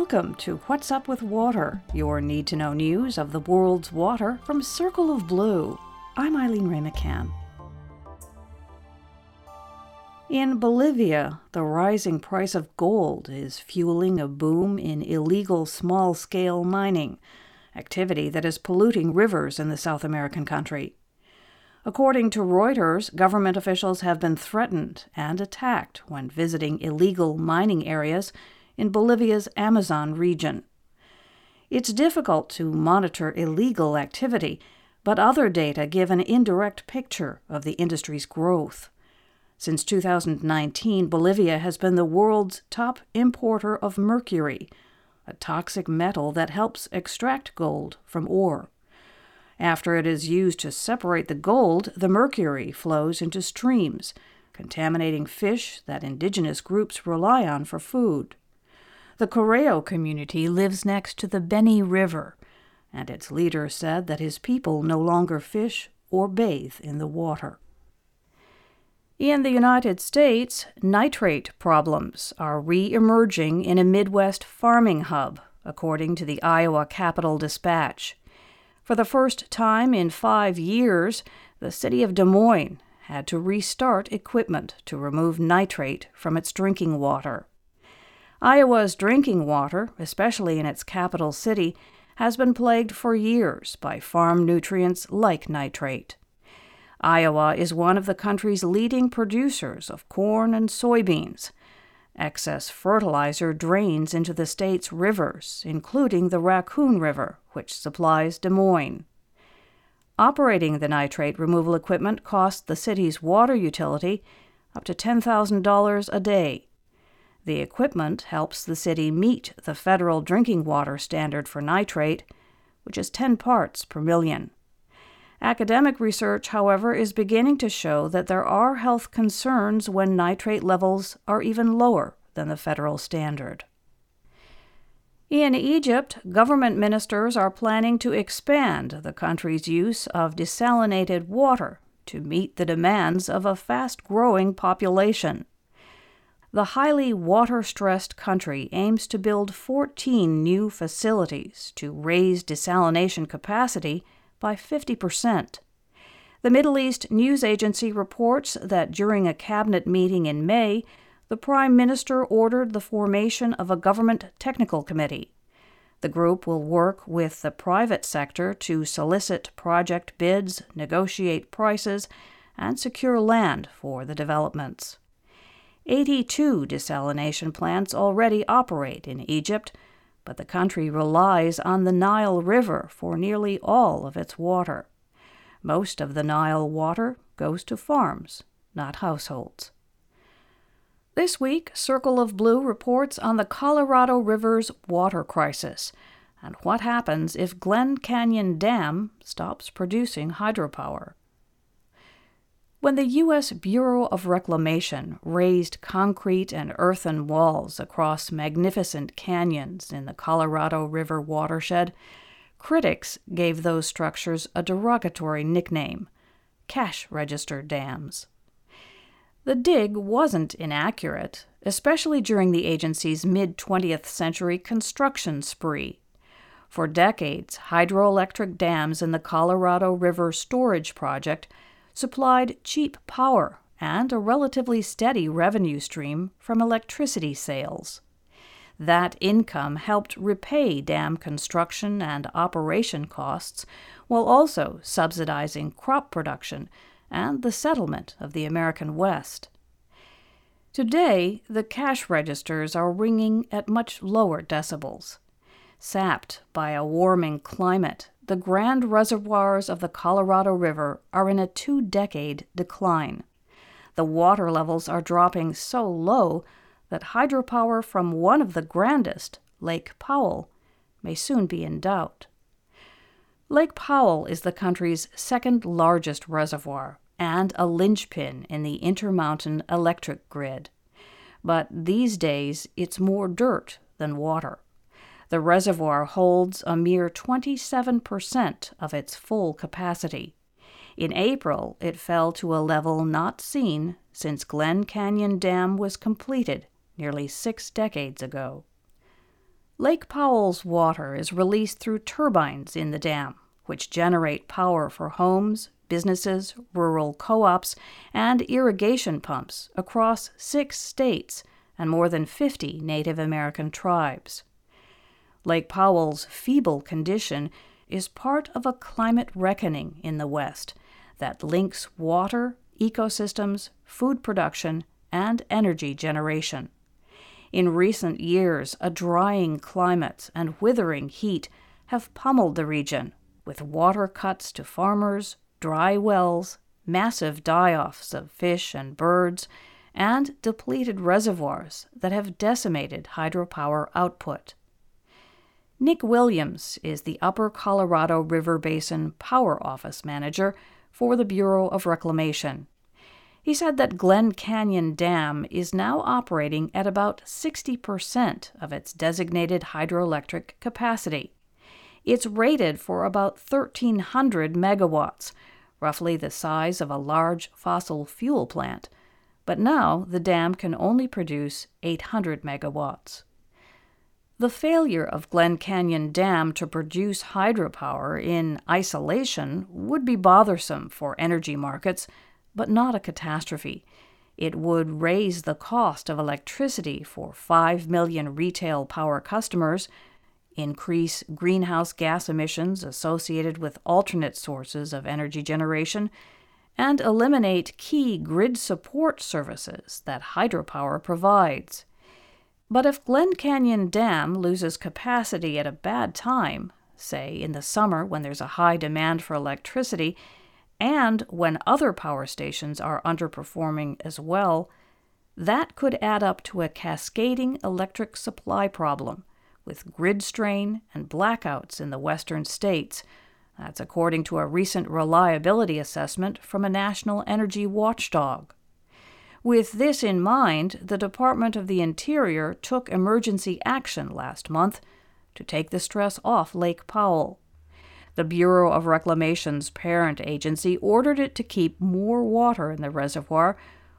Welcome to What's Up with Water, your need to know news of the world's water from Circle of Blue. I'm Eileen Wray-McCann. In Bolivia, the rising price of gold is fueling a boom in illegal small scale mining, activity that is polluting rivers in the South American country. According to Reuters, government officials have been threatened and attacked when visiting illegal mining areas in Bolivia's Amazon region. It's difficult to monitor illegal activity, but other data give an indirect picture of the industry's growth. Since 2019, Bolivia has been the world's top importer of mercury, a toxic metal that helps extract gold from ore. After it is used to separate the gold, the mercury flows into streams, contaminating fish that indigenous groups rely on for food. The Correo community lives next to the Beni River, and its leader said that his people no longer fish or bathe in the water. In the United States, nitrate problems are re emerging in a Midwest farming hub, according to the Iowa Capital Dispatch. For the first time in five years, the city of Des Moines had to restart equipment to remove nitrate from its drinking water. Iowa's drinking water, especially in its capital city, has been plagued for years by farm nutrients like nitrate. Iowa is one of the country's leading producers of corn and soybeans. Excess fertilizer drains into the state's rivers, including the Raccoon River, which supplies Des Moines. Operating the nitrate removal equipment cost the city's water utility up to $10,000 a day. The equipment helps the city meet the federal drinking water standard for nitrate, which is 10 parts per million. Academic research, however, is beginning to show that there are health concerns when nitrate levels are even lower than the federal standard. In Egypt, government ministers are planning to expand the country's use of desalinated water to meet the demands of a fast growing population the highly water stressed country aims to build 14 new facilities to raise desalination capacity by 50%. The Middle East News Agency reports that during a cabinet meeting in May, the Prime Minister ordered the formation of a government technical committee. The group will work with the private sector to solicit project bids, negotiate prices, and secure land for the developments. 82 desalination plants already operate in Egypt, but the country relies on the Nile River for nearly all of its water. Most of the Nile water goes to farms, not households. This week, Circle of Blue reports on the Colorado River's water crisis and what happens if Glen Canyon Dam stops producing hydropower. When the U.S. Bureau of Reclamation raised concrete and earthen walls across magnificent canyons in the Colorado River watershed, critics gave those structures a derogatory nickname cash register dams. The dig wasn't inaccurate, especially during the agency's mid 20th century construction spree. For decades, hydroelectric dams in the Colorado River Storage Project supplied cheap power and a relatively steady revenue stream from electricity sales. That income helped repay dam construction and operation costs while also subsidizing crop production and the settlement of the American West. Today, the cash registers are ringing at much lower decibels. Sapped by a warming climate the grand reservoirs of the Colorado River are in a two decade decline. The water levels are dropping so low that hydropower from one of the grandest, Lake Powell, may soon be in doubt. Lake Powell is the country's second largest reservoir and a linchpin in the Intermountain electric grid. But these days, it's more dirt than water. The reservoir holds a mere 27% of its full capacity. In April, it fell to a level not seen since Glen Canyon Dam was completed nearly six decades ago. Lake Powell's water is released through turbines in the dam, which generate power for homes, businesses, rural co ops, and irrigation pumps across six states and more than 50 Native American tribes. Lake Powell's feeble condition is part of a climate reckoning in the West that links water, ecosystems, food production, and energy generation. In recent years, a drying climate and withering heat have pummeled the region, with water cuts to farmers, dry wells, massive die offs of fish and birds, and depleted reservoirs that have decimated hydropower output. Nick Williams is the Upper Colorado River Basin Power Office Manager for the Bureau of Reclamation. He said that Glen Canyon Dam is now operating at about 60% of its designated hydroelectric capacity. It's rated for about 1,300 megawatts, roughly the size of a large fossil fuel plant, but now the dam can only produce 800 megawatts. The failure of Glen Canyon Dam to produce hydropower in isolation would be bothersome for energy markets but not a catastrophe. It would raise the cost of electricity for 5 million retail power customers, increase greenhouse gas emissions associated with alternate sources of energy generation, and eliminate key grid support services that hydropower provides. But if Glen Canyon Dam loses capacity at a bad time, say in the summer when there's a high demand for electricity, and when other power stations are underperforming as well, that could add up to a cascading electric supply problem with grid strain and blackouts in the western states. That's according to a recent reliability assessment from a national energy watchdog. With this in mind, the Department of the Interior took emergency action last month to take the stress off Lake Powell. The Bureau of Reclamation's parent agency ordered it to keep more water in the reservoir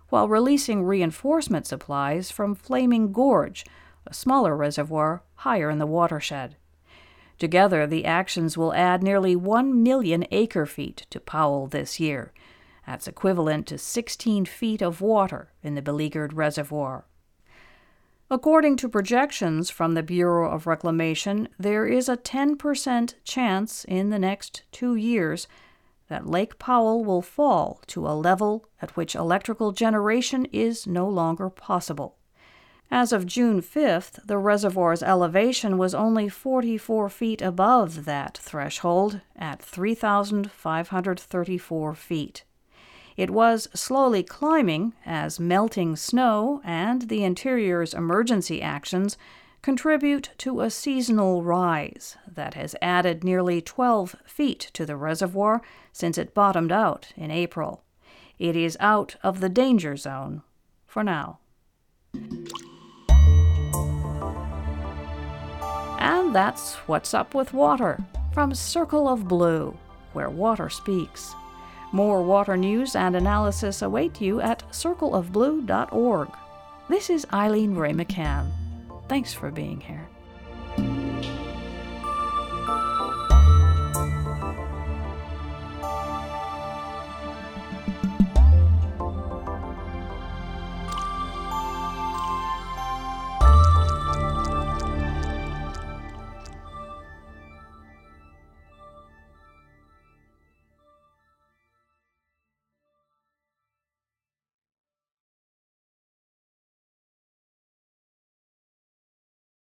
while releasing reinforcement supplies from Flaming Gorge, a smaller reservoir higher in the watershed. Together, the actions will add nearly 1 million acre feet to Powell this year. That's equivalent to 16 feet of water in the beleaguered reservoir. According to projections from the Bureau of Reclamation, there is a 10% chance in the next two years that Lake Powell will fall to a level at which electrical generation is no longer possible. As of June 5th, the reservoir's elevation was only 44 feet above that threshold at 3,534 feet. It was slowly climbing as melting snow and the interior's emergency actions contribute to a seasonal rise that has added nearly 12 feet to the reservoir since it bottomed out in April. It is out of the danger zone for now. And that's What's Up with Water from Circle of Blue, where water speaks. More water news and analysis await you at circleofblue.org. This is Eileen Wray-McCann. Thanks for being here.